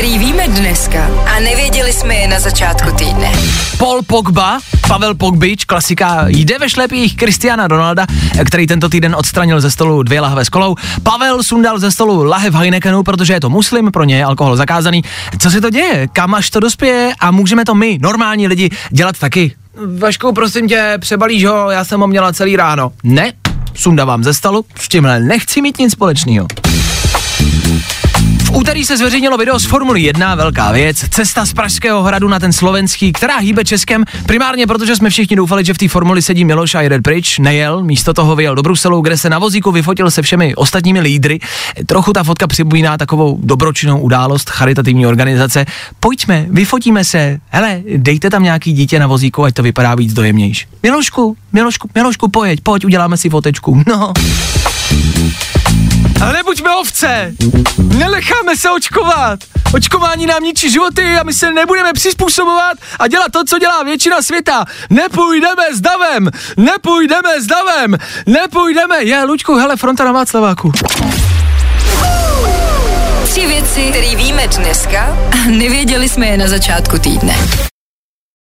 který víme dneska a nevěděli jsme je na začátku týdne. Paul Pogba, Pavel Pogbič, klasika, jde ve šlepích Kristiana Ronalda, který tento týden odstranil ze stolu dvě lahve s kolou. Pavel sundal ze stolu lahev Heinekenu, protože je to muslim, pro ně je alkohol zakázaný. Co se to děje? Kam až to dospěje? A můžeme to my, normální lidi, dělat taky? Vašku, prosím tě, přebalíš ho, já jsem ho měla celý ráno. Ne, sundávám ze stolu, s tímhle nechci mít nic společného. Úterý se zveřejnilo video z Formuly 1, velká věc, cesta z Pražského hradu na ten slovenský, která hýbe Českem, primárně protože jsme všichni doufali, že v té Formuli sedí Miloš a jede pryč, nejel, místo toho vyjel do Bruselu, kde se na vozíku vyfotil se všemi ostatními lídry. Trochu ta fotka připomíná takovou dobročinnou událost charitativní organizace. Pojďme, vyfotíme se, hele, dejte tam nějaký dítě na vozíku, ať to vypadá víc dojemnější. Milošku, Milošku, Milošku, pojď, pojď, uděláme si fotečku. No. Ale nebuďme ovce! Nenecháme se očkovat! Očkování nám ničí životy a my se nebudeme přizpůsobovat a dělat to, co dělá většina světa. Nepůjdeme s davem! Nepůjdeme s davem! Nepůjdeme! Je, Luďku, hele, fronta na Václaváku. Tři věci, které víme dneska a nevěděli jsme je na začátku týdne.